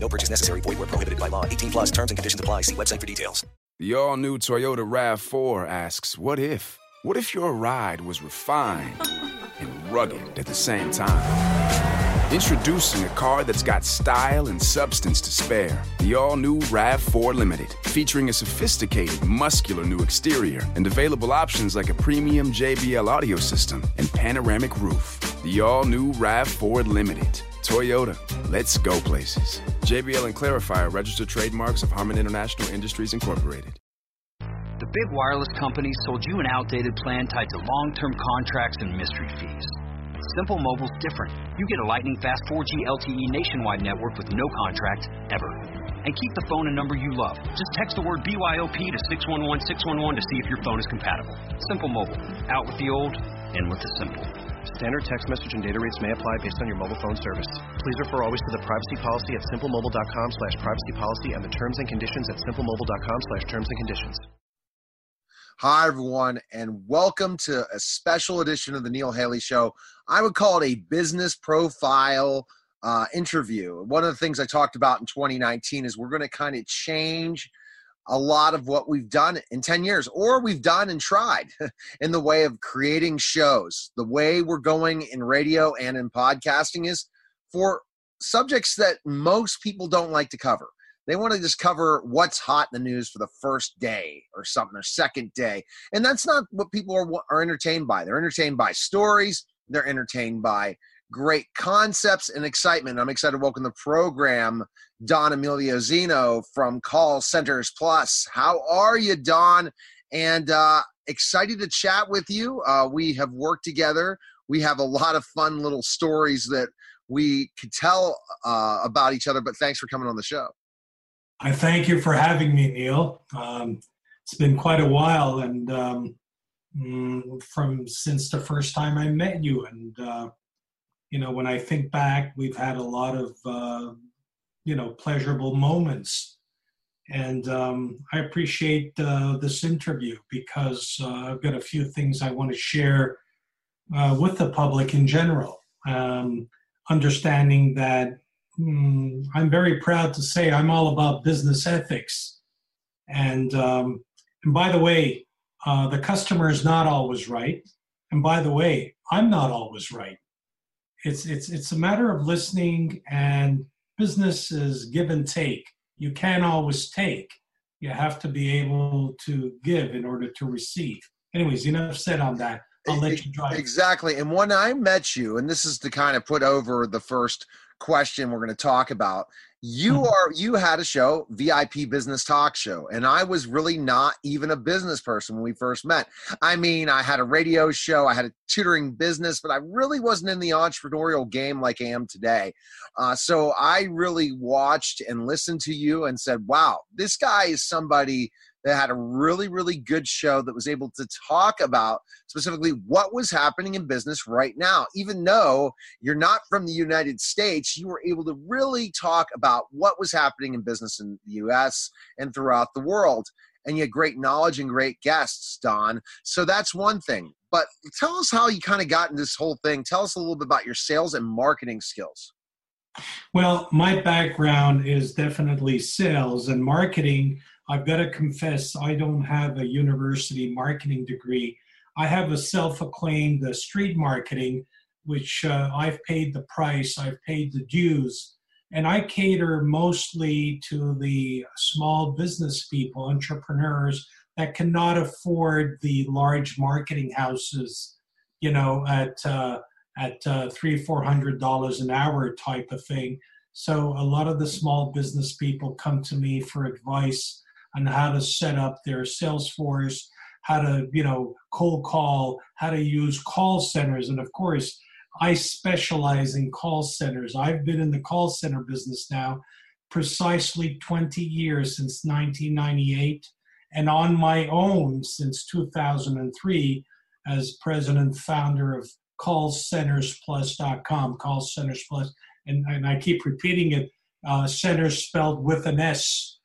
No purchase necessary. Void where prohibited by law. 18 plus terms and conditions apply. See website for details. The all new Toyota RAV4 asks, What if? What if your ride was refined and rugged at the same time? Introducing a car that's got style and substance to spare. The all new RAV4 Limited, featuring a sophisticated, muscular new exterior and available options like a premium JBL audio system and panoramic roof. The all new RAV4 Limited. Toyota, let's go places. JBL and Clari-Fi registered trademarks of Harman International Industries Incorporated. The big wireless companies sold you an outdated plan tied to long term contracts and mystery fees. Simple Mobile's different. You get a lightning fast 4G LTE nationwide network with no contract ever. And keep the phone and number you love. Just text the word BYOP to 611 611 to see if your phone is compatible. Simple Mobile. Out with the old, in with the simple. Standard text message and data rates may apply based on your mobile phone service. Please refer always to the privacy policy at simplemobile.com slash privacy policy and the terms and conditions at simplemobile.com slash terms and conditions. Hi, everyone, and welcome to a special edition of the Neil Haley Show. I would call it a business profile uh, interview. One of the things I talked about in 2019 is we're going to kind of change a lot of what we've done in 10 years or we've done and tried in the way of creating shows. The way we're going in radio and in podcasting is for subjects that most people don't like to cover. They want to just cover what's hot in the news for the first day or something, or second day. And that's not what people are, are entertained by. They're entertained by stories, they're entertained by great concepts and excitement. I'm excited to welcome the program Don Emilio Zinno from Call Centers Plus. How are you, Don? And uh, excited to chat with you. Uh, we have worked together. We have a lot of fun little stories that we could tell uh, about each other. But thanks for coming on the show. I thank you for having me, Neil. Um, it's been quite a while, and um, mm, from since the first time I met you, and uh, you know, when I think back, we've had a lot of uh, you know pleasurable moments, and um, I appreciate uh, this interview because uh, I've got a few things I want to share uh, with the public in general. Um, understanding that Hmm, I'm very proud to say I'm all about business ethics. And, um, and by the way, uh, the customer is not always right. And by the way, I'm not always right. It's, it's, it's a matter of listening, and business is give and take. You can't always take. You have to be able to give in order to receive. Anyways, enough said on that. I'll let you drive. Exactly. And when I met you, and this is to kind of put over the first question we're going to talk about you mm-hmm. are you had a show vip business talk show and i was really not even a business person when we first met i mean i had a radio show i had a tutoring business but i really wasn't in the entrepreneurial game like i am today uh, so i really watched and listened to you and said wow this guy is somebody that had a really, really good show that was able to talk about specifically what was happening in business right now. Even though you're not from the United States, you were able to really talk about what was happening in business in the US and throughout the world. And you had great knowledge and great guests, Don. So that's one thing. But tell us how you kind of got in this whole thing. Tell us a little bit about your sales and marketing skills. Well, my background is definitely sales and marketing I've got to confess, I don't have a university marketing degree. I have a self acclaimed uh, street marketing, which uh, I've paid the price, I've paid the dues. And I cater mostly to the small business people, entrepreneurs that cannot afford the large marketing houses, you know, at uh, at uh, three, four hundred dollars an hour type of thing. So a lot of the small business people come to me for advice on how to set up their Salesforce, how to, you know, cold call, how to use call centers. And of course, I specialize in call centers. I've been in the call center business now precisely 20 years since 1998. and on my own since 2003 as president founder of callcentersplus.com, call centers plus, and, and I keep repeating it, uh, centers spelled with an S,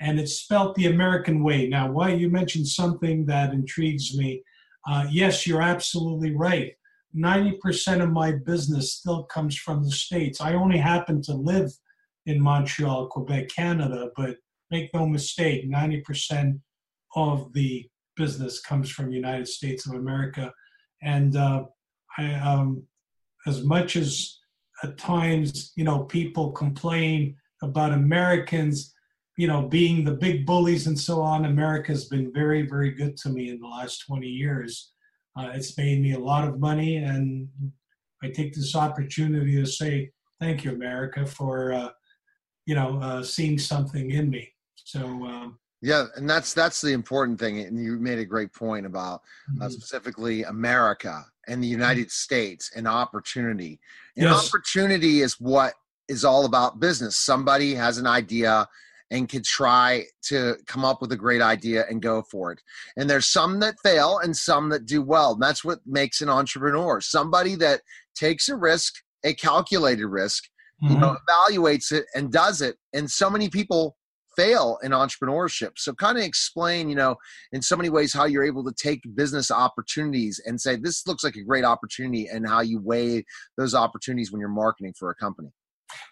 and it's spelled the American way. Now, why you mentioned something that intrigues me. Uh, yes, you're absolutely right. 90% of my business still comes from the States. I only happen to live in Montreal, Quebec, Canada, but make no mistake, 90% of the business comes from United States of America. And uh, I, um, as much as at times, you know, people complain about Americans, you know, being the big bullies and so on, America's been very, very good to me in the last 20 years. Uh, it's made me a lot of money, and I take this opportunity to say thank you, America, for uh, you know uh, seeing something in me. So um, yeah, and that's that's the important thing. And you made a great point about uh, mm-hmm. specifically America and the mm-hmm. United States and opportunity. And yes. opportunity is what is all about business. Somebody has an idea and can try to come up with a great idea and go for it. And there's some that fail and some that do well. And that's what makes an entrepreneur. Somebody that takes a risk, a calculated risk, mm-hmm. you know, mm-hmm. evaluates it and does it. And so many people fail in entrepreneurship. So kind of explain, you know, in so many ways how you're able to take business opportunities and say this looks like a great opportunity and how you weigh those opportunities when you're marketing for a company.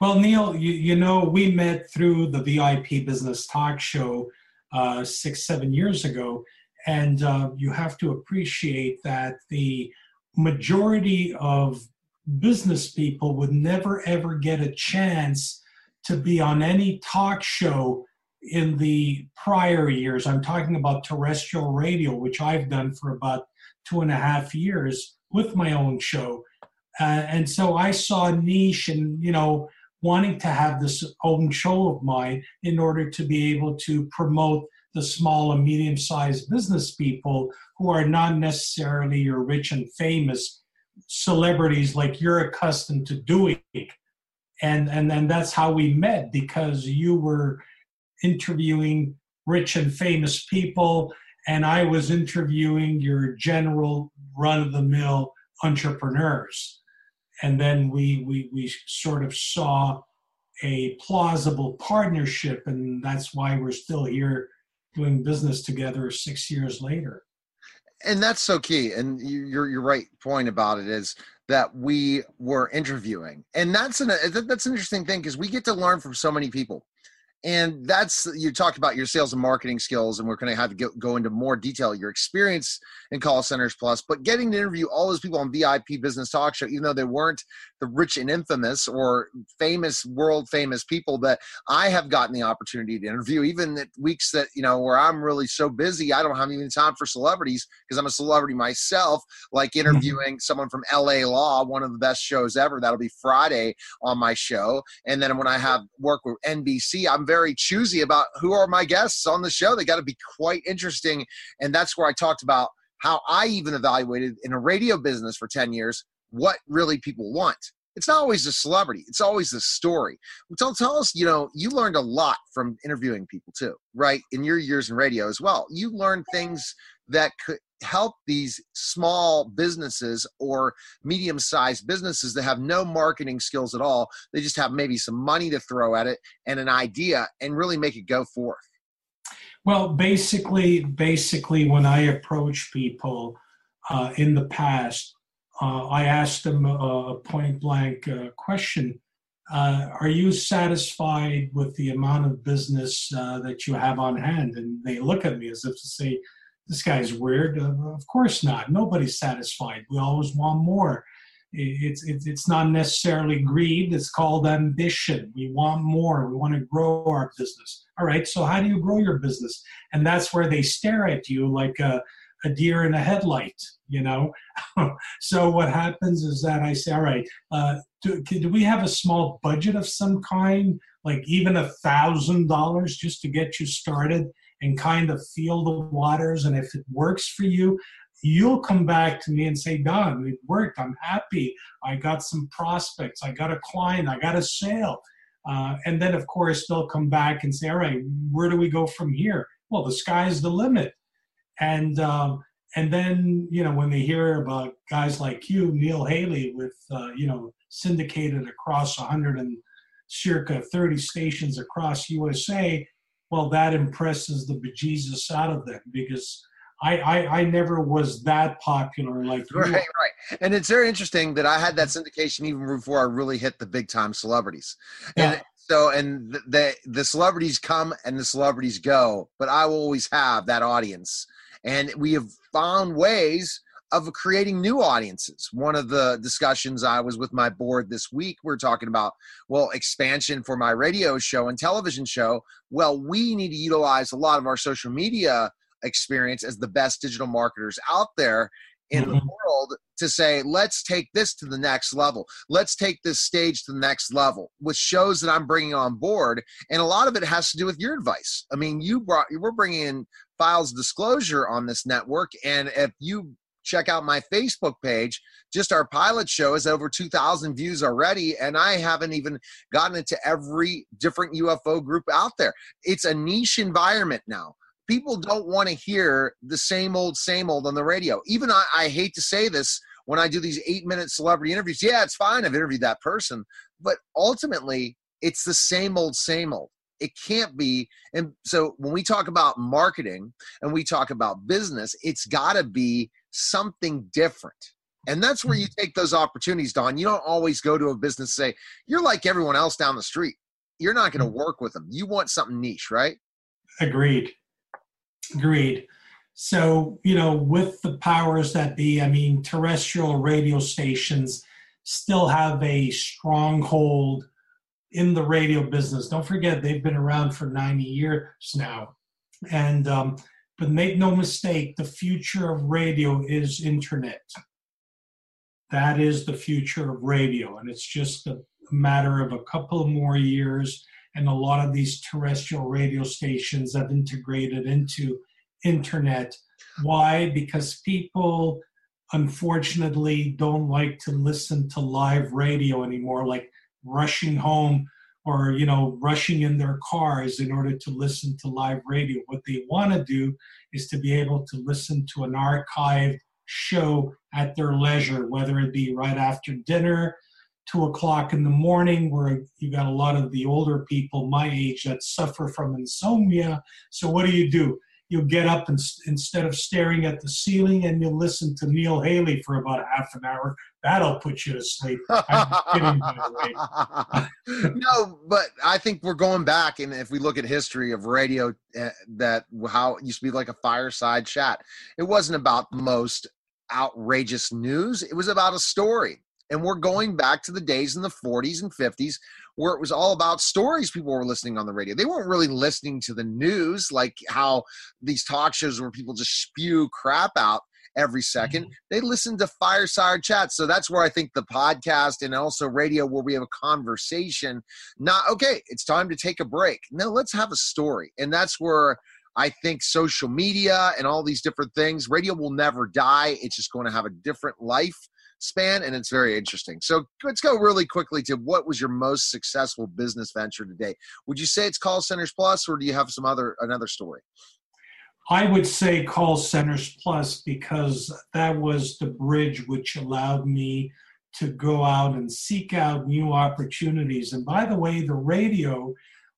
Well, Neil, you, you know, we met through the VIP Business Talk Show uh, six, seven years ago, and uh, you have to appreciate that the majority of business people would never ever get a chance to be on any talk show in the prior years. I'm talking about terrestrial radio, which I've done for about two and a half years with my own show. Uh, and so I saw a niche and, you know, wanting to have this own show of mine in order to be able to promote the small and medium sized business people who are not necessarily your rich and famous celebrities like you're accustomed to doing. And, and, and that's how we met because you were interviewing rich and famous people, and I was interviewing your general run of the mill entrepreneurs. And then we, we, we sort of saw a plausible partnership, and that's why we're still here doing business together six years later. And that's so key. And you're, you're right point about it is that we were interviewing. And that's an, that's an interesting thing because we get to learn from so many people and that's you talked about your sales and marketing skills and we're going to have to go, go into more detail your experience in call centers plus but getting to interview all those people on vip business talk show even though they weren't the rich and infamous or famous world famous people that i have gotten the opportunity to interview even at weeks that you know where i'm really so busy i don't have even time for celebrities because i'm a celebrity myself like mm-hmm. interviewing someone from la law one of the best shows ever that'll be friday on my show and then when i have work with nbc i'm very choosy about who are my guests on the show. They got to be quite interesting. And that's where I talked about how I even evaluated in a radio business for 10 years what really people want. It's not always the celebrity, it's always the story. Tell, tell us, you know, you learned a lot from interviewing people too, right? In your years in radio as well. You learned things that could help these small businesses or medium sized businesses that have no marketing skills at all. They just have maybe some money to throw at it and an idea and really make it go forth. Well, basically, basically, when I approach people uh, in the past, uh, I asked them a point blank uh, question. Uh, are you satisfied with the amount of business uh, that you have on hand? And they look at me as if to say, this guy's weird. Uh, of course not. Nobody's satisfied. We always want more. It's, it's, it's not necessarily greed. It's called ambition. We want more. We want to grow our business. All right. So how do you grow your business? And that's where they stare at you like a, a deer in a headlight, you know? so what happens is that I say, all right, uh, do, do we have a small budget of some kind? Like even a thousand dollars just to get you started? And kind of feel the waters. And if it works for you, you'll come back to me and say, Don, it worked. I'm happy. I got some prospects. I got a client. I got a sale. Uh, and then, of course, they'll come back and say, all right, where do we go from here? well, the sky's the limit. And um, and then you know when they hear about guys like you, Neil Haley, with uh, you know syndicated across 100 and circa 30 stations across USA, well, that impresses the bejesus out of them because I, I, I never was that popular like right, right. And it's very interesting that I had that syndication even before I really hit the big time celebrities. Yeah. And so, and the the celebrities come and the celebrities go, but I will always have that audience, and we have found ways of creating new audiences. One of the discussions I was with my board this week, we are talking about, well, expansion for my radio show and television show. Well, we need to utilize a lot of our social media experience as the best digital marketers out there in mm-hmm. the world to say let's take this to the next level let's take this stage to the next level with shows that i'm bringing on board and a lot of it has to do with your advice i mean you brought we're bringing in files disclosure on this network and if you check out my Facebook page. Just our pilot show is over 2,000 views already, and I haven't even gotten into every different UFO group out there. It's a niche environment now. People don't want to hear the same old, same old on the radio. Even I, I hate to say this when I do these eight minute celebrity interviews. Yeah, it's fine. I've interviewed that person. But ultimately, it's the same old, same old. It can't be. And so when we talk about marketing and we talk about business, it's got to be something different. And that's where you mm-hmm. take those opportunities, Don. You don't always go to a business say, you're like everyone else down the street. You're not going to mm-hmm. work with them. You want something niche, right? Agreed. Agreed. So, you know, with the powers that be, I mean, terrestrial radio stations still have a stronghold in the radio business. Don't forget, they've been around for 90 years now. And um, but make no mistake, the future of radio is internet. That is the future of radio. And it's just a matter of a couple more years. And a lot of these terrestrial radio stations have integrated into internet. Why? Because people unfortunately don't like to listen to live radio anymore, like rushing home or you know rushing in their cars in order to listen to live radio what they want to do is to be able to listen to an archived show at their leisure whether it be right after dinner two o'clock in the morning where you got a lot of the older people my age that suffer from insomnia so what do you do you'll get up and instead of staring at the ceiling and you'll listen to Neil Haley for about half an hour. That'll put you to sleep. Kidding, no, but I think we're going back, and if we look at history of radio, uh, that how it used to be like a fireside chat. It wasn't about the most outrageous news. It was about a story. And we're going back to the days in the 40s and 50s where it was all about stories people were listening on the radio. They weren't really listening to the news like how these talk shows where people just spew crap out every 2nd mm-hmm. They listen to fireside chats. So that's where I think the podcast and also radio where we have a conversation, not okay, it's time to take a break. No, let's have a story. And that's where I think social media and all these different things, radio will never die. It's just going to have a different life span, and it's very interesting. So let's go really quickly to what was your most successful business venture today? Would you say it's Call Centers Plus, or do you have some other another story? I would say Call Centers Plus because that was the bridge which allowed me to go out and seek out new opportunities. And by the way, the radio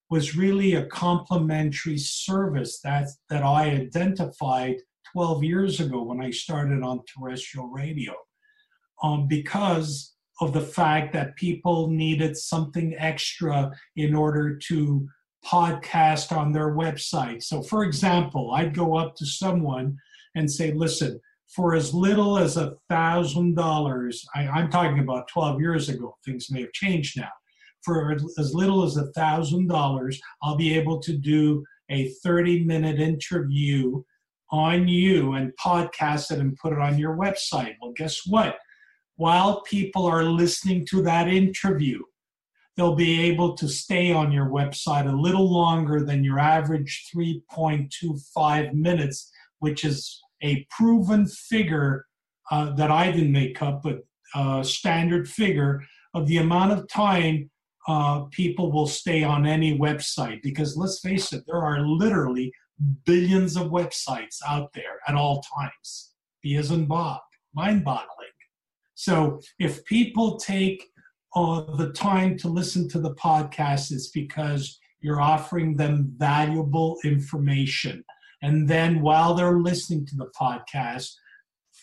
was really a complementary service that, that I identified 12 years ago when I started on terrestrial radio um, because of the fact that people needed something extra in order to podcast on their website. So, for example, I'd go up to someone and say, listen, for as little as a thousand dollars, I'm talking about 12 years ago, things may have changed now. For as little as a thousand dollars, I'll be able to do a 30 minute interview on you and podcast it and put it on your website. Well, guess what? while people are listening to that interview, they'll be able to stay on your website a little longer than your average 3.25 minutes, which is a proven figure uh, that I didn't make up, but a standard figure of the amount of time uh, people will stay on any website. Because let's face it, there are literally billions of websites out there at all times. B as in Bob, mind boggling. So if people take uh, the time to listen to the podcast, is because you're offering them valuable information. And then while they're listening to the podcast,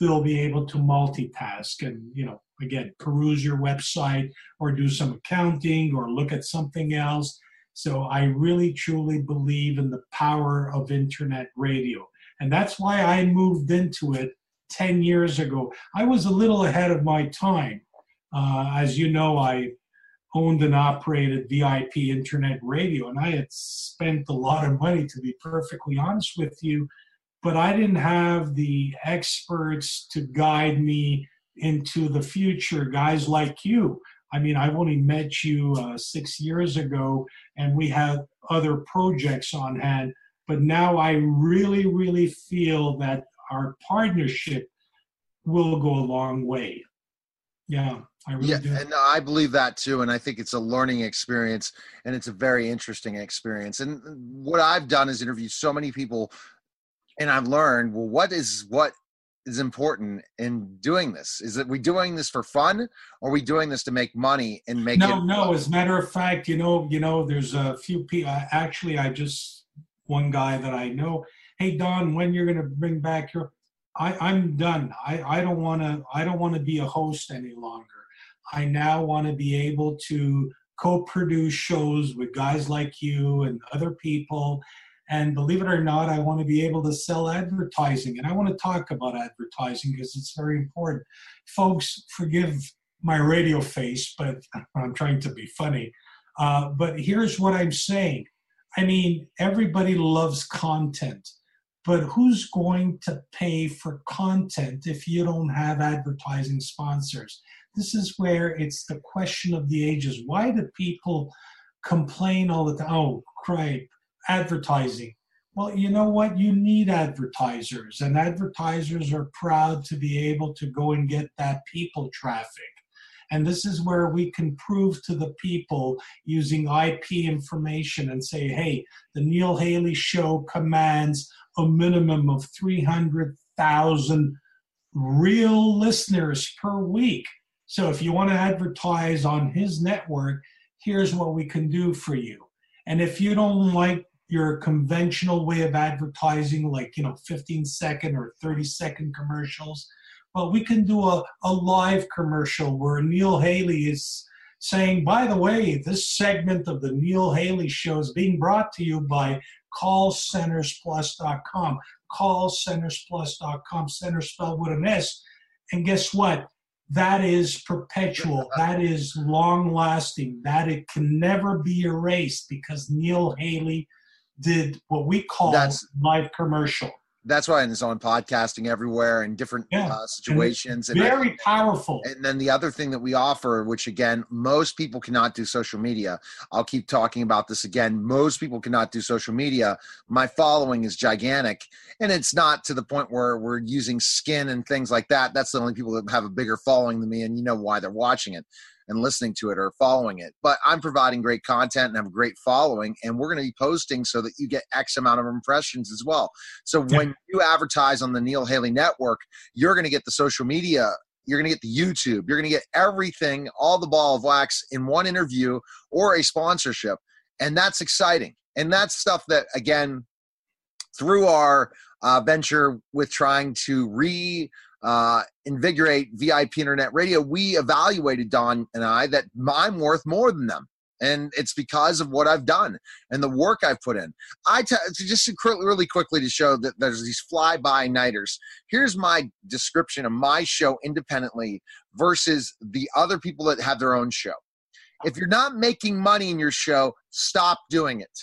they'll be able to multitask and, you know, again, peruse your website or do some accounting or look at something else. So I really truly believe in the power of internet radio. And that's why I moved into it 10 years ago. I was a little ahead of my time. Uh, as you know, I owned and operated VIP internet radio, and I had spent a lot of money, to be perfectly honest with you, but I didn't have the experts to guide me into the future, guys like you. I mean, I've only met you uh, six years ago, and we had other projects on hand. But now I really, really feel that our partnership will go a long way. Yeah, I really yeah, do. and I believe that too. And I think it's a learning experience, and it's a very interesting experience. And uh, what I've done is interviewed so many people, and I've learned well, what is what is important in doing this? Is it we doing this for fun, or are we doing this to make money and make no, no. As a matter of fact, you know, you know, there's a few people. Uh, actually, I just one guy that I know. Hey, Don, when you're going to bring back your? I, I'm done. I, I don't want to. I don't want to be a host any longer. I now want to be able to co-produce shows with guys like you and other people and believe it or not, I want to be able to sell advertising. And I want to talk about advertising because it's very important. Folks, forgive my radio face, but I'm trying to be funny. Uh, but here's what I'm saying I mean, everybody loves content, but who's going to pay for content if you don't have advertising sponsors? This is where it's the question of the ages. Why do people complain all the time? Oh, cripe advertising. Well, you know what? You need advertisers, and advertisers are proud to be able to go and get that people traffic. And this is where we can prove to the people using IP information and say, hey, the Neil Haley show commands a minimum of 300,000 real listeners per week. So if you want to advertise on his network, here's what we can do for you. And if you don't like your conventional way of advertising, like you know, 15 second or 30 second commercials. Well, we can do a, a live commercial where Neil Haley is saying, by the way, this segment of the Neil Haley show is being brought to you by callcentersplus.com. Callcentersplus.com, center spelled with an S. And guess what? That is perpetual. That is long lasting. That it can never be erased because Neil Haley did what we call That's- live commercial. That's why it's on podcasting everywhere in different Yeah. uh, situations. And Very powerful. And then the other thing that we offer, which again, most people cannot do social media. I'll keep talking about this again. Most people cannot do social media. My following is gigantic, and it's not to the point where we're using skin and things like that. That's the only people that have a bigger following than me, and you know why they're watching it and listening to it or following it. But I'm providing great content and have a great following, and we're going to be posting so that you get X amount of impressions as well. So when you advertise on the Neil Haley Network, you're going to get the social media you're going to get the YouTube, you're going to get everything, all the ball of wax in one interview or a sponsorship. And that's exciting. And that's stuff that, again, through our uh, venture with trying to re uh, invigorate VIP internet radio, we evaluated Don and I that I'm worth more than them. And it's because of what I've done and the work I've put in. I t- just really quickly to show that there's these fly by nighters. Here's my description of my show independently versus the other people that have their own show. If you're not making money in your show, stop doing it.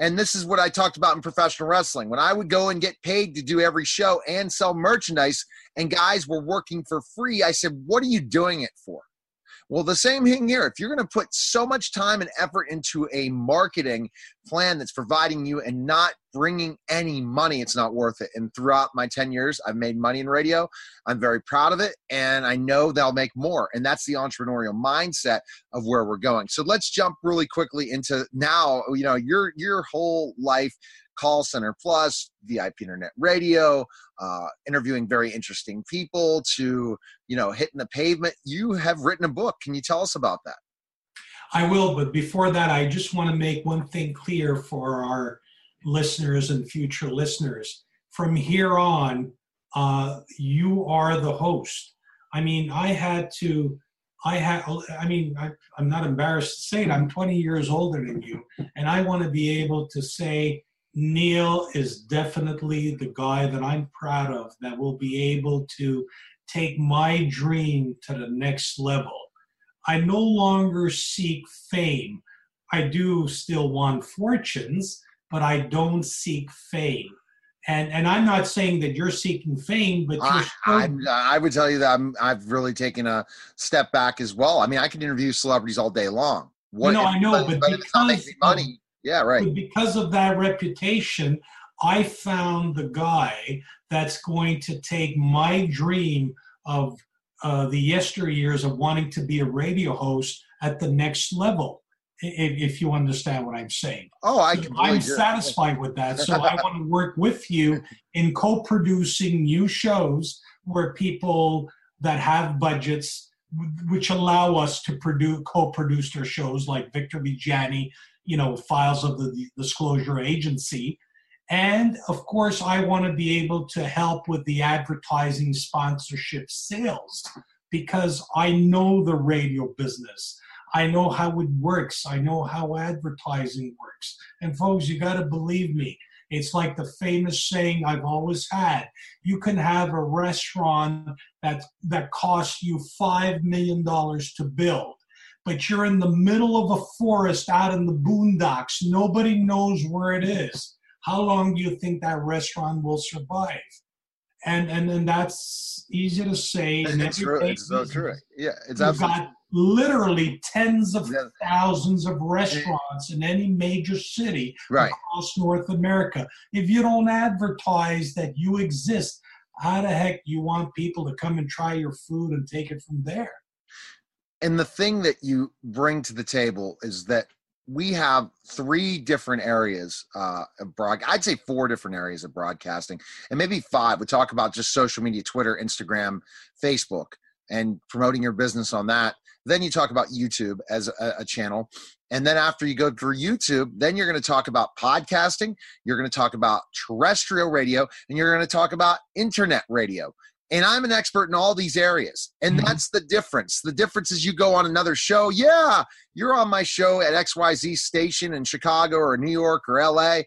And this is what I talked about in professional wrestling. When I would go and get paid to do every show and sell merchandise, and guys were working for free, I said, What are you doing it for? Well, the same thing here. If you're going to put so much time and effort into a marketing plan that's providing you and not bringing any money, it's not worth it. And throughout my 10 years, I've made money in radio. I'm very proud of it, and I know they'll make more. And that's the entrepreneurial mindset of where we're going. So let's jump really quickly into now, you know, your your whole life Call Center Plus, VIP Internet Radio, uh, interviewing very interesting people to, you know, hitting the pavement. You have written a book. Can you tell us about that? I will, but before that, I just want to make one thing clear for our listeners and future listeners. From here on, uh, you are the host. I mean, I had to, I had, I mean, I, I'm not embarrassed to say it. I'm 20 years older than you, and I want to be able to say Neil is definitely the guy that I'm proud of that will be able to take my dream to the next level. I no longer seek fame. I do still want fortunes, but I don't seek fame. And and I'm not saying that you're seeking fame, but I, I'm, I would tell you that I'm, I've really taken a step back as well. I mean, I can interview celebrities all day long. What, no, I know, but, but because money, yeah, right. because of that reputation, I found the guy that's going to take my dream of uh, the yesteryears of wanting to be a radio host at the next level. If, if you understand what I'm saying. Oh, I I'm satisfied with that. So I want to work with you in co-producing new shows where people that have budgets which allow us to produce co-produce their shows like Victor Viggiani, you know, files of the disclosure agency. And of course, I want to be able to help with the advertising sponsorship sales because I know the radio business. I know how it works. I know how advertising works. And folks, you got to believe me. It's like the famous saying I've always had. You can have a restaurant that that costs you 5 million dollars to build, but you're in the middle of a forest out in the boondocks. Nobody knows where it is. How long do you think that restaurant will survive? and and then that's easy to say. It's true. It's so true. Yeah, it's You've absolutely. got literally tens of yeah. thousands of restaurants in any major city right. across North America. If you don't advertise that you exist, how the heck do you want people to come and try your food and take it from there? And the thing that you bring to the table is that we have three different areas uh, of broad. I'd say four different areas of broadcasting, and maybe five. We talk about just social media: Twitter, Instagram, Facebook, and promoting your business on that. Then you talk about YouTube as a, a channel, and then after you go through YouTube, then you're going to talk about podcasting. You're going to talk about terrestrial radio, and you're going to talk about internet radio. And I'm an expert in all these areas. And mm-hmm. that's the difference. The difference is you go on another show. Yeah, you're on my show at XYZ station in Chicago or New York or LA.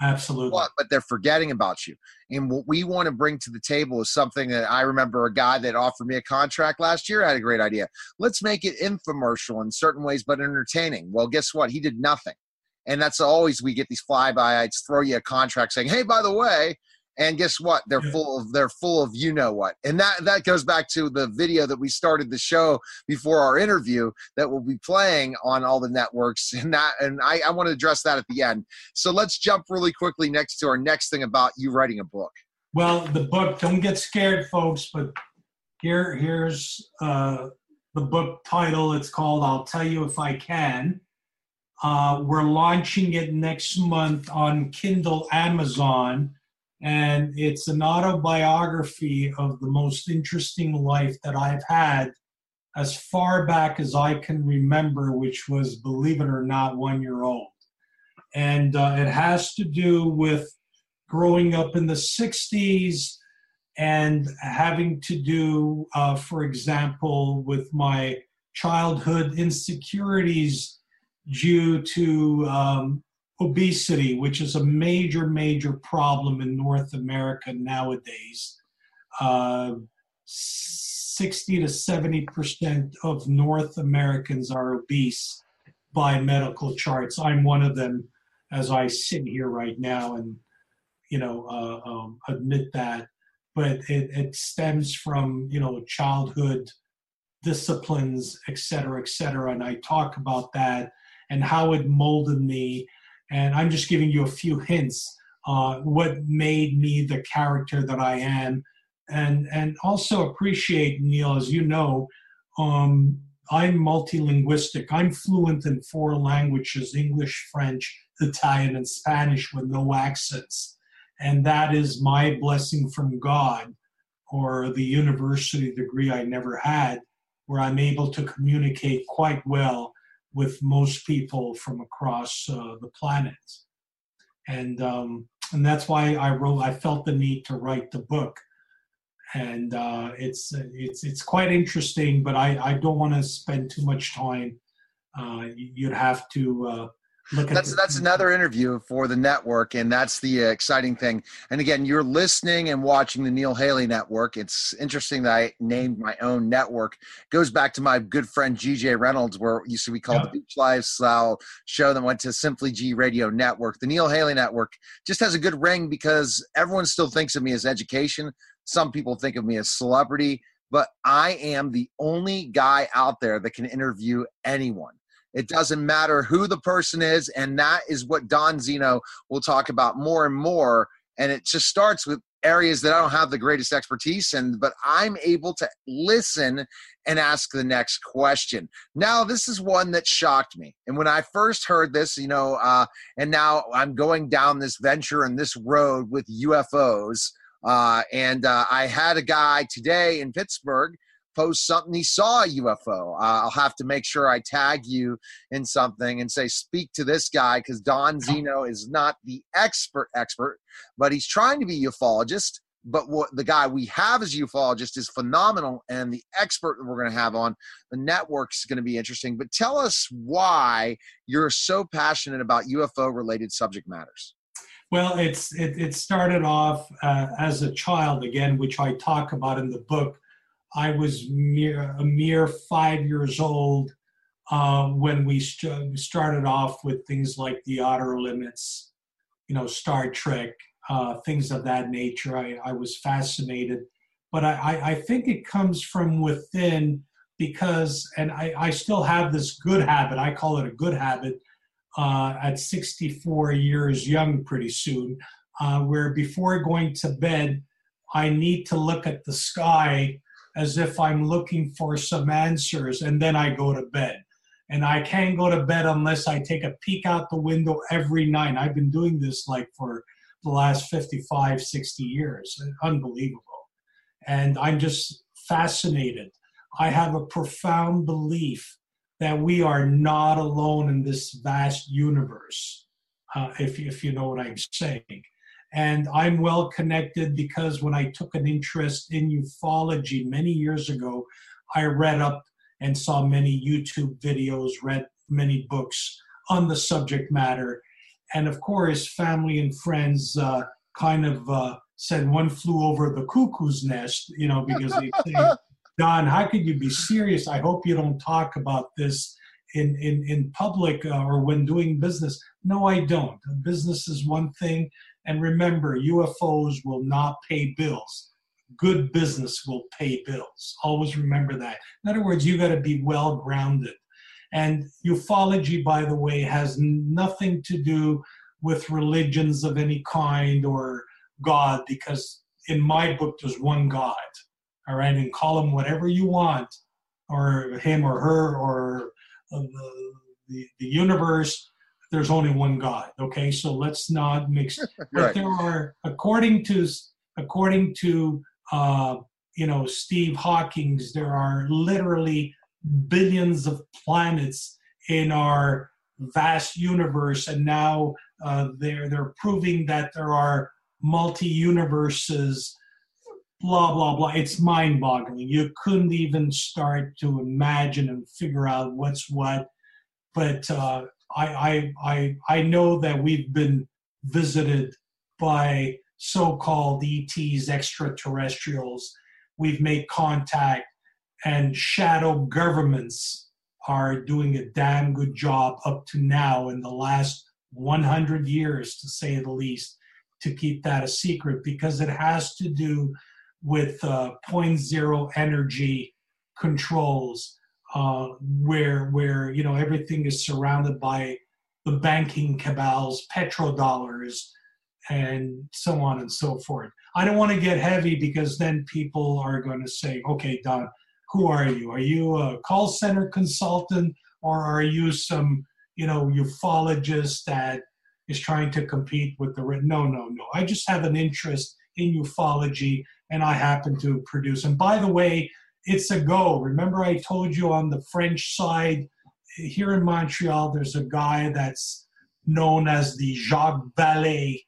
Absolutely. But, but they're forgetting about you. And what we want to bring to the table is something that I remember a guy that offered me a contract last year had a great idea. Let's make it infomercial in certain ways, but entertaining. Well, guess what? He did nothing. And that's always we get these fly-by-nights, throw you a contract saying, hey, by the way, and guess what? They're full of they're full of you know what. And that that goes back to the video that we started the show before our interview that will be playing on all the networks and that and i, I want to address that at the end. So let's jump really quickly next to our next thing about you writing a book. Well the book don't get scared folks but here here's uh, the book title. It's called i'll tell you if i can. Uh, we're launching it next month on kindle amazon and it's an autobiography of the most interesting life that I've had as far back as I can remember, which was, believe it or not, one year old. And uh, it has to do with growing up in the 60s and having to do, uh, for example, with my childhood insecurities due to um, obesity, which is a major, major problem in North America nowadays. Uh, 60 to 70 percent of North Americans are obese by medical charts. I'm one of them as I sit here right now and, you know, uh, um, admit that. But it, it stems from, you know, childhood disciplines, et cetera, et cetera. And I talk about that and how it molded me and I'm just giving you a few hints uh, what made me the character that I am, and and also appreciate Neil, as you know, um, I'm multilinguistic. I'm fluent in four languages English, French, Italian, and Spanish with no accents. And that is my blessing from God or the university degree I never had, where I'm able to communicate quite well with most people from across uh, the planet. And, um, and that's why I wrote, I felt the need to write the book and uh, it's it's it's quite interesting. But I I don't want to spend too much time. Uh, you'd have to uh. That's that's another interview for the network, and that's the uh, exciting thing. And again, you're listening and watching the Neil Haley Network. It's interesting that I named my own network. It goes back to my good friend GJ Reynolds, where used to be called yeah. the Beach Lifestyle Show, that went to Simply G Radio Network. The Neil Haley Network just has a good ring because everyone still thinks of me as education some people think of me as celebrity, but I am the only guy out there that can interview anyone. It doesn't matter who the person is, and that is what Don Zinno will talk about more and more. And it just starts with areas that I don't have the greatest expertise in, but I'm able to listen and ask the next question. Now, this is one that shocked me. And when I first heard this, you know, uh, and now I'm going down this venture and this road with UFOs. Uh, and uh, I had a guy today in Pittsburgh post something he saw a UFO. Uh, I'll have to make sure I tag you in something and say, speak to this guy because Don Zinno is not the expert expert, but he's trying to be a ufologist. But what the guy we have as ufologist is phenomenal, and the expert that we're going to have on the network is going to be interesting. But tell us why you're so passionate about UFO related subject matters. Well, it's it, it started off uh, as a child again, which I talk about in the book. I was mere, a mere five years old uh, when we st- started off with things like the Outer Limits, you know, Star Trek, uh, things of that nature. I, I was fascinated, but I, I think it comes from within because, and I, I still have this good habit. I call it a good habit uh, at 64 years young pretty soon, uh, where before going to bed, I need to look at the sky as if I'm looking for some answers, and then I go to bed. And I can't go to bed unless I take a peek out the window every night. I've been doing this like for the last 55, 60 years. Unbelievable. And I'm just fascinated. I have a profound belief that we are not alone in this vast universe, uh, if, if you know what I'm saying. And I'm well connected because when I took an interest in ufology many years ago, I read up and saw many YouTube videos, read many books on the subject matter. And of course, family and friends uh, kind of uh, said one flew over the cuckoo's nest, you know, because they say Don, how could you be serious? I hope you don't talk about this in, in, in public uh, or when doing business. No, I don't. Business is one thing. And remember, UFOs will not pay bills. Good business will pay bills. Always remember that. In other words, you got to be well grounded. And ufology, by the way, has nothing to do with religions of any kind or God, because in my book, there's one God all right, and call him whatever you want, or him or her or uh, the, the, the universe. There's only one God. Okay, so let's not mix. right. But there are, according to according to uh, you know Steve Hawking's, there are literally billions of planets in our vast universe, and now uh, they're they're proving that there are multi universes blah blah blah it's mind boggling you couldn't even start to imagine and figure out what's what but uh, I, I i i know that we've been visited by so-called ets extraterrestrials. We've made contact and shadow governments are doing a damn good job up to now in the last 100 years to say the least to keep that a secret because it has to do with uh, point zero energy controls, uh, where where you know everything is surrounded by the banking cabals, petrodollars, and so on and so forth. I don't want to get heavy because then people are going to say, "Okay, Don, who are you? Are you a call center consultant or are you some, you know, ufologist that is trying to compete with the no, no, no. I just have an interest in ufology and I happen to produce. And by the way, it's a go. Remember, I told you on the French side here in Montreal, there's a guy that's known as the Jacques Vallée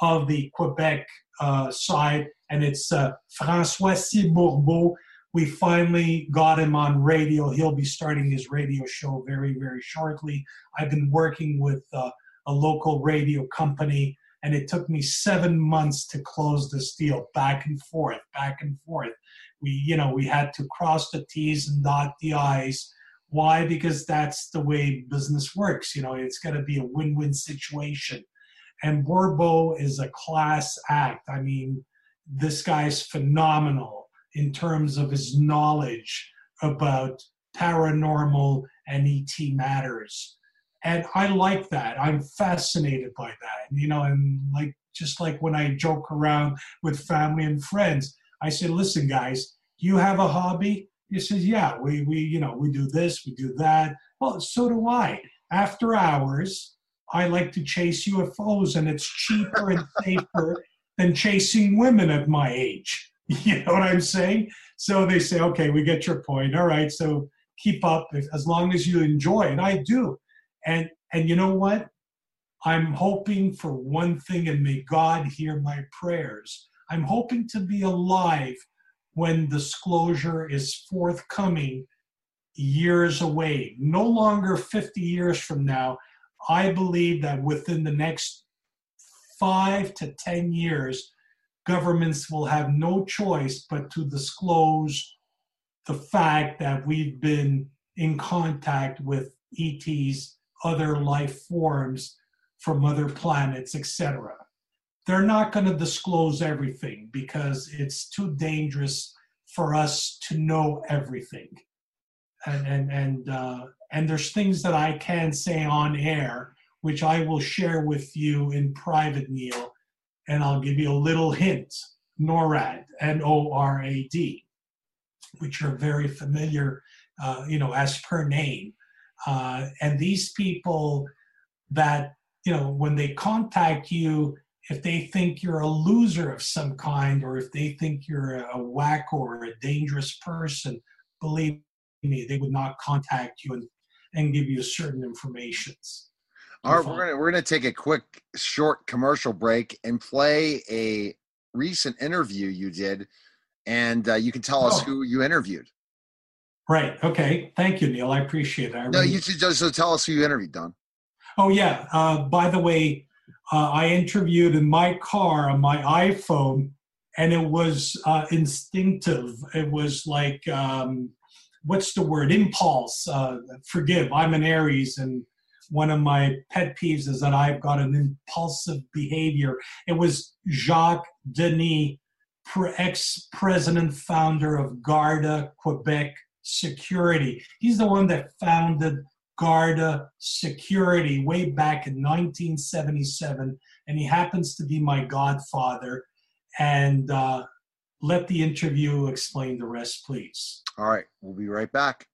of the Quebec uh, side, and it's uh, Francois C. Bourbeau. We finally got him on radio. He'll be starting his radio show very, very shortly. I've been working with uh, a local radio company, and it took me seven months to close this deal, back and forth, back and forth. We, you know, we had to cross the T's and dot the I's. Why? Because that's the way business works. You know, it's got to be a win-win situation. And Bourbeau is a class act. I mean, this guy's phenomenal in terms of his knowledge about paranormal and ET matters. And I like that. I'm fascinated by that. You know, and like just like when I joke around with family and friends, I said, listen, guys, you have a hobby? He says, yeah, we, we, you know, we do this, we do that. Well, so do I. After hours, I like to chase UFOs, and it's cheaper and safer than chasing women at my age. You know what I'm saying? So they say, okay, we get your point. All right, so keep up as long as you enjoy, it. I do. And and you know what? I'm hoping for one thing, and may God hear my prayers. I'm hoping to be alive when disclosure is forthcoming years away, no longer 50 years from now. I believe that within the next five to 10 years, governments will have no choice but to disclose the fact that we've been in contact with ETs, other life forms from other planets, etc. They're not going to disclose everything because it's too dangerous for us to know everything. And and and uh, and there's things that I can say on air which I will share with you in private, Neil, and I'll give you a little hint. NORAD, N-O-R-A-D, which are very familiar, uh, you know, as per name. Uh, and these people that, you know, when they contact you, if they think you're a loser of some kind, or if they think you're a whack or a dangerous person, believe me, they would not contact you and, and give you certain informations. All right, we're gonna we're gonna take a quick short commercial break and play a recent interview you did, and uh, you can tell us oh. who you interviewed. Right. Okay. Thank you, Neil. I appreciate it. I no, you should just tell us who you interviewed, Don. Oh yeah. Uh, by the way, uh, I interviewed in my car on my iPhone, and it was uh, instinctive. It was like um, what's the word? Impulse. Uh, forgive. I'm an Aries, and one of my pet peeves is that I've got an impulsive behavior. It was Jacques Denis, ex president founder of Garda Quebec Security. He's the one that founded Garda Security way back in 1977, and he happens to be my godfather. And uh, let the interview explain the rest, please. All right, we'll be right back.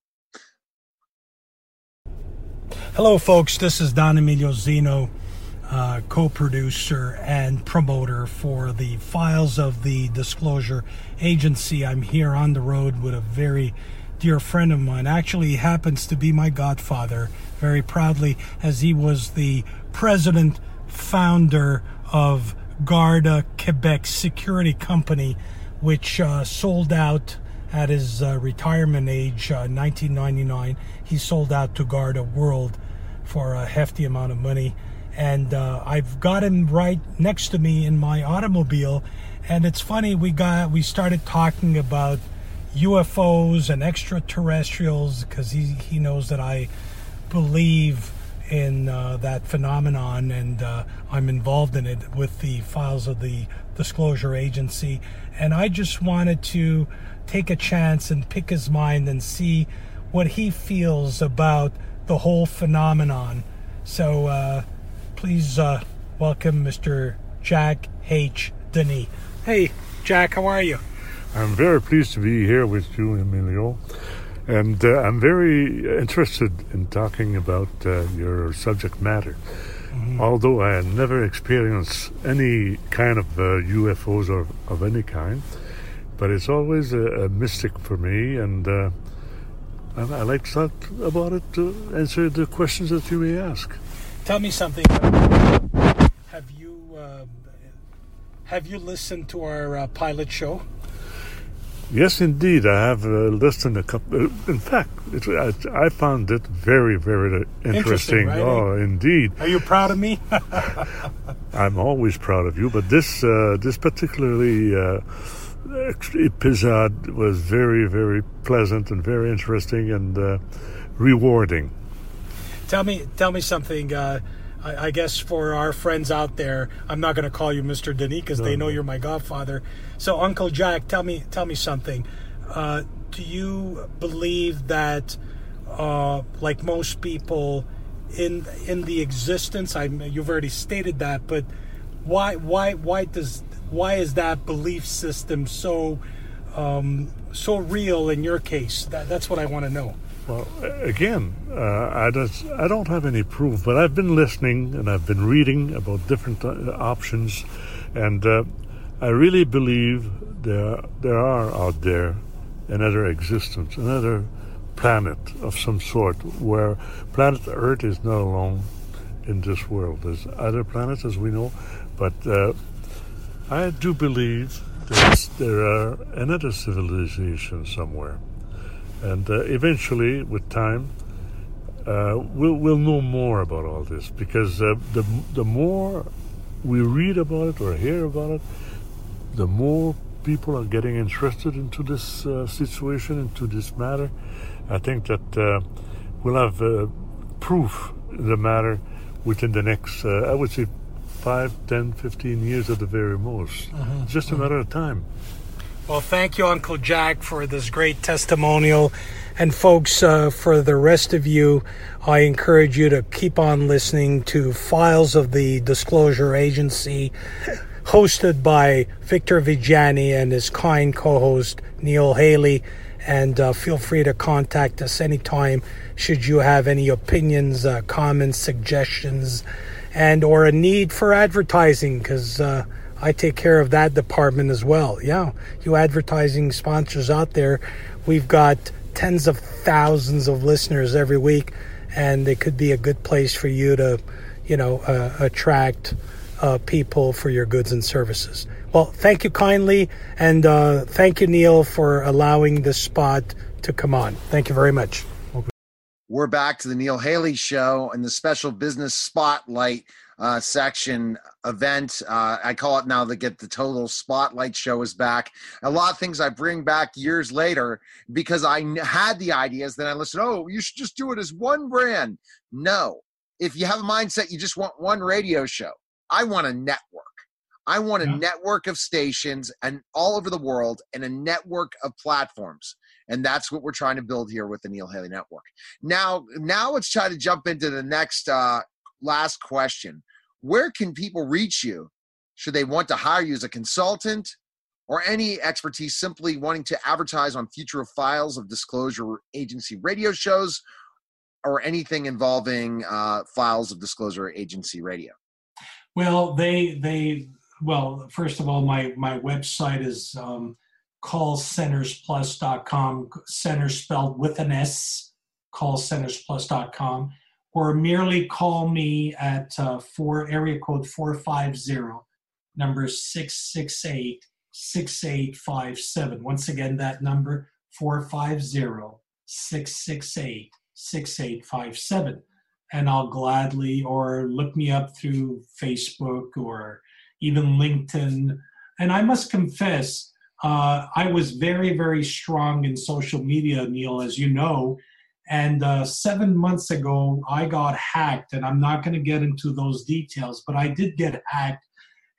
Hello, folks. This is Don Emilio Zinno, uh, co producer and promoter for the files of the Disclosure Agency. I'm here on the road with a very dear friend of mine. Actually, happens to be my godfather, very proudly, as he was the president founder of Garda Quebec Security Company, which uh, sold out at his uh, retirement age, uh, 1999, he sold out to Garda World for a hefty amount of money. And uh, I've got him right next to me in my automobile. And it's funny, we got we started talking about UFOs and extraterrestrials because he, he knows that I believe in uh, that phenomenon and uh, I'm involved in it with the files of the Disclosure Agency. And I just wanted to take a chance and pick his mind and see what he feels about the whole phenomenon. So uh, please uh, welcome Mr. Jack H. Denis. Hey, Jack, how are you? I'm very pleased to be here with you, Emilio. And uh, I'm very interested in talking about uh, your subject matter. Mm-hmm. Although I had never experienced any kind of uh, UFOs or of any kind, but it's always a, a mystic for me, and uh, I, I, like to talk about it to answer the questions that you may ask. Tell me something. Have you um, have you listened to our uh, pilot show? Yes, indeed. I have uh, listened a couple. Uh, in fact, I, I, found it very, very interesting. interesting right? Oh, indeed. Are you proud of me? I'm always proud of you, but this uh, this particularly uh, episode was very, very pleasant and very interesting and uh, rewarding. Tell me, tell me something. I, I, guess for our friends out there, I'm not going to call you Mr. Denis because no, they know you're my godfather. So, Uncle Jack, tell me, tell me something. Uh, do you believe that, uh, like most people, in in the existence? I you've already stated that, but why why why does why is that belief system so um, so real in your case? That, that's what I want to know. Well, again, uh, I, just, I don't have any proof, but I've been listening and I've been reading about different uh, options, and uh, I really believe there there are out there another existence, another planet of some sort, where planet Earth is not alone in this world. There's other planets, as we know, but uh, I do believe that there are another civilization somewhere. And uh, eventually, with time, uh, we'll, we'll know more about all this because uh, the, the more we read about it or hear about it, the more people are getting interested into this uh, situation, into this matter. I think that uh, we'll have uh, proof in the matter within the next, I would say, 5, 10, 15 years at the very most. Mm-hmm. Just a matter of time. Well, thank you, Uncle Jack, for this great testimonial. And, folks, uh, for the rest of you, I encourage you to keep on listening to Files of the Disclosure Agency, hosted by Victor Viggiani and his kind co host, Neil Haley. And uh, feel free to contact us anytime should you have any opinions, uh, comments, suggestions, and or a need for advertising, because uh, I take care of that department as well. Yeah, you advertising sponsors out there, we've got tens of thousands of listeners every week, and it could be a good place for you to, you know, uh, attract uh, people for your goods and services. Well, thank you kindly, and uh, thank you, Neil, for allowing this spot to come on. Thank you very much. We're back to the Neil Haley Show and the special business spotlight uh, section event. Uh, I call it now the Get the Total Spotlight Show is back. A lot of things I bring back years later because I had the ideas. Then I listened, oh, you should just do it as one brand. No. If you have a mindset, you just want one radio show. I want a network. I want a yeah. network of stations and all over the world and a network of platforms. And that's what we're trying to build here with the Neil Haley Network. Now, now let's try to jump into the next uh, last question where can people reach you should they want to hire you as a consultant or any expertise simply wanting to advertise on future files of disclosure agency radio shows or anything involving uh, files of disclosure agency radio well they they well first of all my my website is um, callcentersplus.com center spelled with an s callcentersplus.com or merely call me at uh, four area code 450 number 668 6857 once again that number 450 668 6857 and I'll gladly or look me up through Facebook or even LinkedIn. And I must confess uh, I was very very strong in social media Neil as you know and uh, seven months ago, I got hacked, and I'm not going to get into those details, but I did get hacked,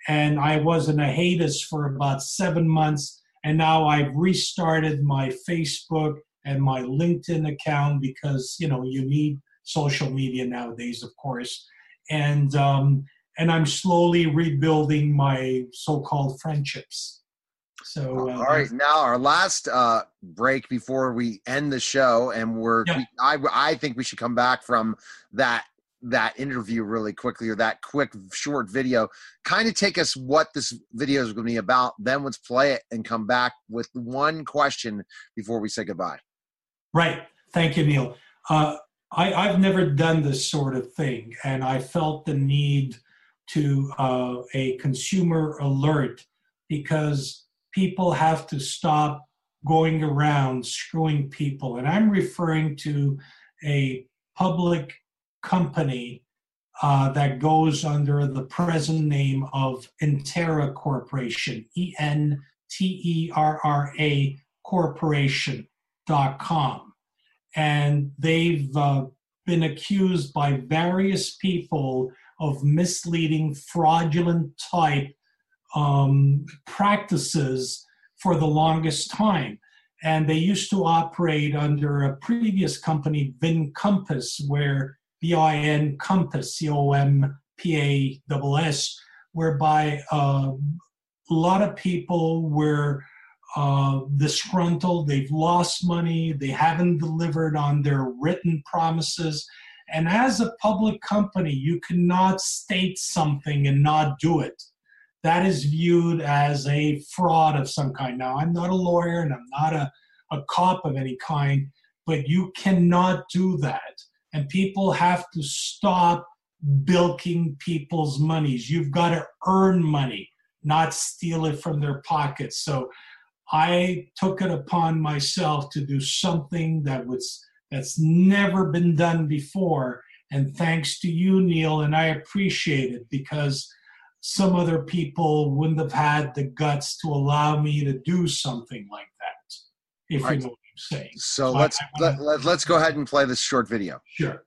and I was in a hiatus for about seven months. And now I've restarted my Facebook and my LinkedIn account because you know you need social media nowadays, of course, and um, and I'm slowly rebuilding my so-called friendships. So uh, all right, now our last uh, break before we end the show, and we're Yeah. we, I I think we should come back from that that interview really quickly or that quick short video. Kind of take us what this video is going to be about. Then let's play it and come back with one question before we say goodbye. Right. Thank you, Neil. Uh, I, I've never done this sort of thing, and I felt the need to uh, a consumer alert because people have to stop going around screwing people. And I'm referring to a public company uh, that goes under the present name of Enterra Corporation, E N T E R R A Corporation.com. And they've uh, been accused by various people of misleading, fraudulent type um, practices for the longest time. And they used to operate under a previous company, VinCompass, where V I N Compass, C O M P A S, whereby uh, a lot of people were uh, disgruntled, they've lost money, they haven't delivered on their written promises. And as a public company, you cannot state something and not do it. That is viewed as a fraud of some kind. Now, I'm not a lawyer and I'm not a, a cop of any kind, but you cannot do that. And people have to stop bilking people's monies. You've got to earn money, not steal it from their pockets. So I took it upon myself to do something that was that's never been done before. And thanks to you, Neil, and I appreciate it because some other people wouldn't have had the guts to allow me to do something like that, if Right. you know what I'm saying. So I- let's I let, wanna- let, let's go ahead and play this short video. Sure.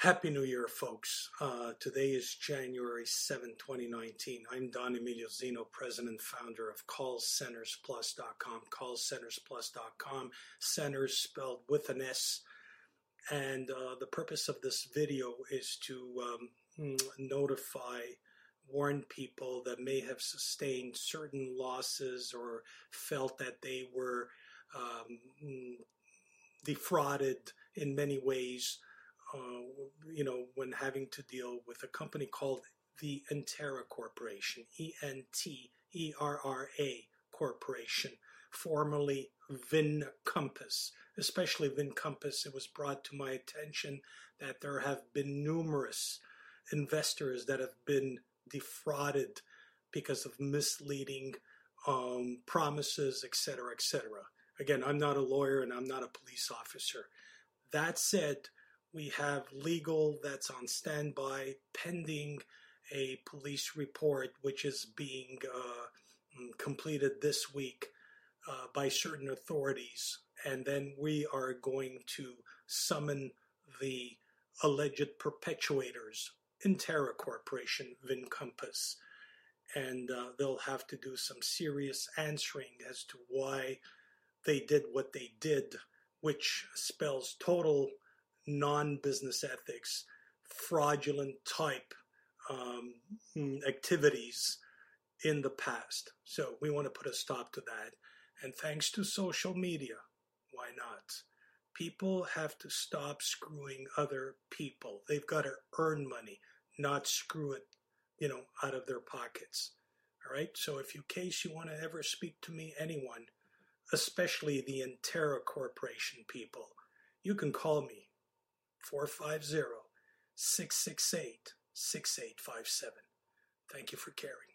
Happy New Year, folks. Uh, today is January 7, 2019. I'm Don Emilio Zinno, president and founder of callcentersplus.com, callcentersplus.com, centers spelled with an S. And uh, the purpose of this video is to um, notify, warn people that may have sustained certain losses or felt that they were um, mm, defrauded in many ways uh, you know, when having to deal with a company called the Enterra Corporation, E N T E R R A Corporation, formerly Vin Compass. Especially Vin Compass, it was brought to my attention that there have been numerous investors that have been defrauded because of misleading um, promises, et cetera. Again, I'm not a lawyer and I'm not a police officer. That said, we have legal that's on standby pending a police report, which is being uh, completed this week uh, by certain authorities. And then we are going to summon the alleged perpetuators, Enterra Corporation, Vincompass. And uh, they'll have to do some serious answering as to why they did what they did, which spells total non business ethics, fraudulent type um, activities in the past. So we want to put a stop to that. And thanks to social media, why not? People have to stop screwing other people. They've got to earn money, not screw it, you know, out of their pockets. All right. So if you case you want to ever speak to me, anyone, especially the Enterra Corporation people, you can call me 450 668 6857. Thank you for caring.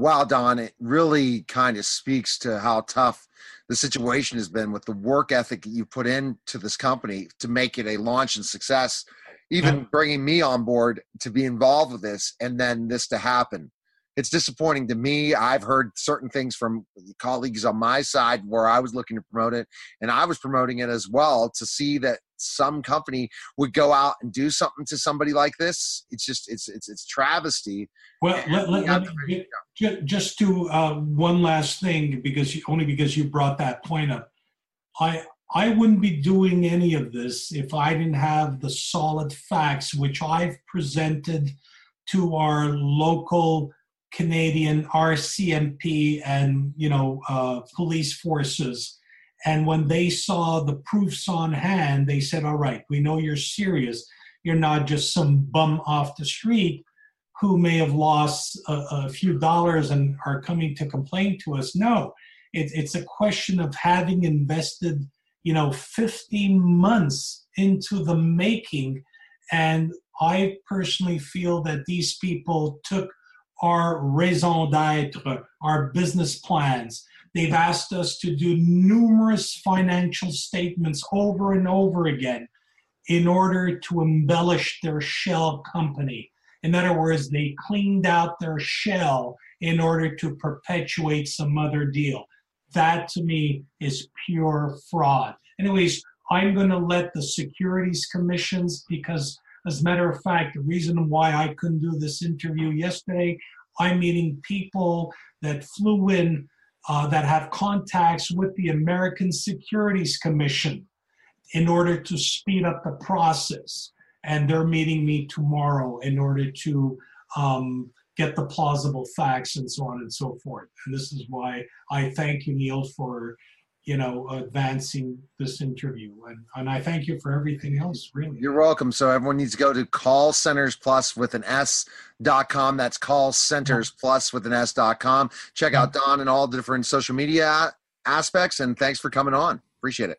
Wow, Don, it really kind of speaks to how tough the situation has been with the work ethic that you put into this company to make it a launch and success, even bringing me on board to be involved with this and then this to happen. It's disappointing to me. I've heard certain things from colleagues on my side where I was looking to promote it and I was promoting it as well to see that some company would go out and do something to somebody like this. It's just, it's, it's, it's travesty. Well, let, let, let me be- get, ju- just to uh, one last thing, because you, only because you brought that point up. I I wouldn't be doing any of this if I didn't have the solid facts, which I've presented to our local Canadian RCMP and you know uh, police forces. And when they saw the proofs on hand, they said, "All right, we know you're serious. You're not just some bum off the street who may have lost a, a few dollars and are coming to complain to us. No, it, it's a question of having invested, you know, 15 months into the making. And I personally feel that these people took our raison d'etre, our business plans. They've asked us to do numerous financial statements over and over again in order to embellish their shell company. In other words, they cleaned out their shell in order to perpetuate some other deal. That to me is pure fraud. Anyways, I'm going to let the securities commissions, because as a matter of fact, the reason why I couldn't do this interview yesterday, I'm meeting people that flew in uh, that have contacts with the American Securities Commission in order to speed up the process. And they're meeting me tomorrow in order to um, get the plausible facts and so on and so forth. And this is why I thank you, Neil, for you know advancing this interview and, and i thank you for everything else really you're welcome so everyone needs to go to call centers plus with an s dot com that's call centers plus with an s dot com check out don and all the different social media aspects and thanks for coming on appreciate it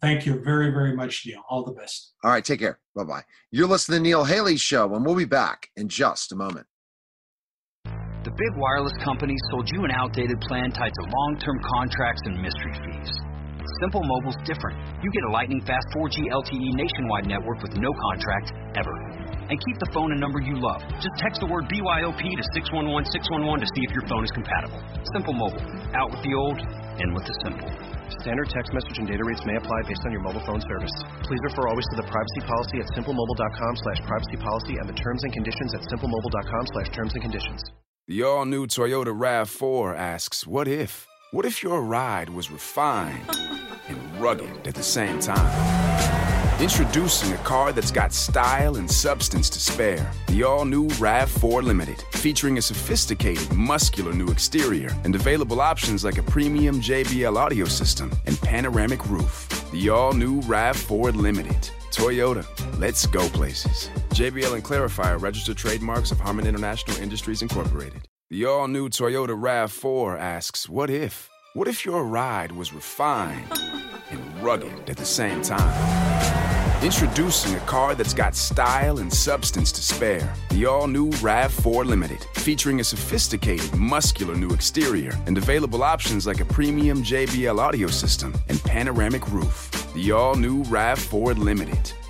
Thank you very, very much, Neil. All the best. All right, take care. Bye bye. You're listening to Neil Haley Show, and we'll be back in just a moment. The big wireless companies sold you an outdated plan tied to long term contracts and mystery fees. Simple Mobile's different. You get a lightning fast 4G LTE nationwide network with no contract ever. And keep the phone and number you love. Just text the word BYOP to 611 611 to see if your phone is compatible. Simple Mobile. Out with the old, in with the simple. Standard text message and data rates may apply based on your mobile phone service. Please refer always to the privacy policy at simplemobile.com slash privacy policy and the terms and conditions at simplemobile.com slash terms and conditions. The all new Toyota RAV4 asks, What if? What if your ride was refined and rugged at the same time? Introducing a car that's got style and substance to spare. The all new RAV4 Limited, featuring a sophisticated, muscular new exterior and available options like a premium JBL audio system and panoramic roof. The all new RAV4 Limited. Toyota, let's go places. JBL and Clari-Fi are registered trademarks of Harman International Industries Incorporated. The all new Toyota RAV4 asks, What if? What if your ride was refined and rugged at the same time? Introducing a car that's got style and substance to spare. The all new RAV4 Limited, featuring a sophisticated, muscular new exterior and available options like a premium JBL audio system and panoramic roof. The all new RAV4 Limited.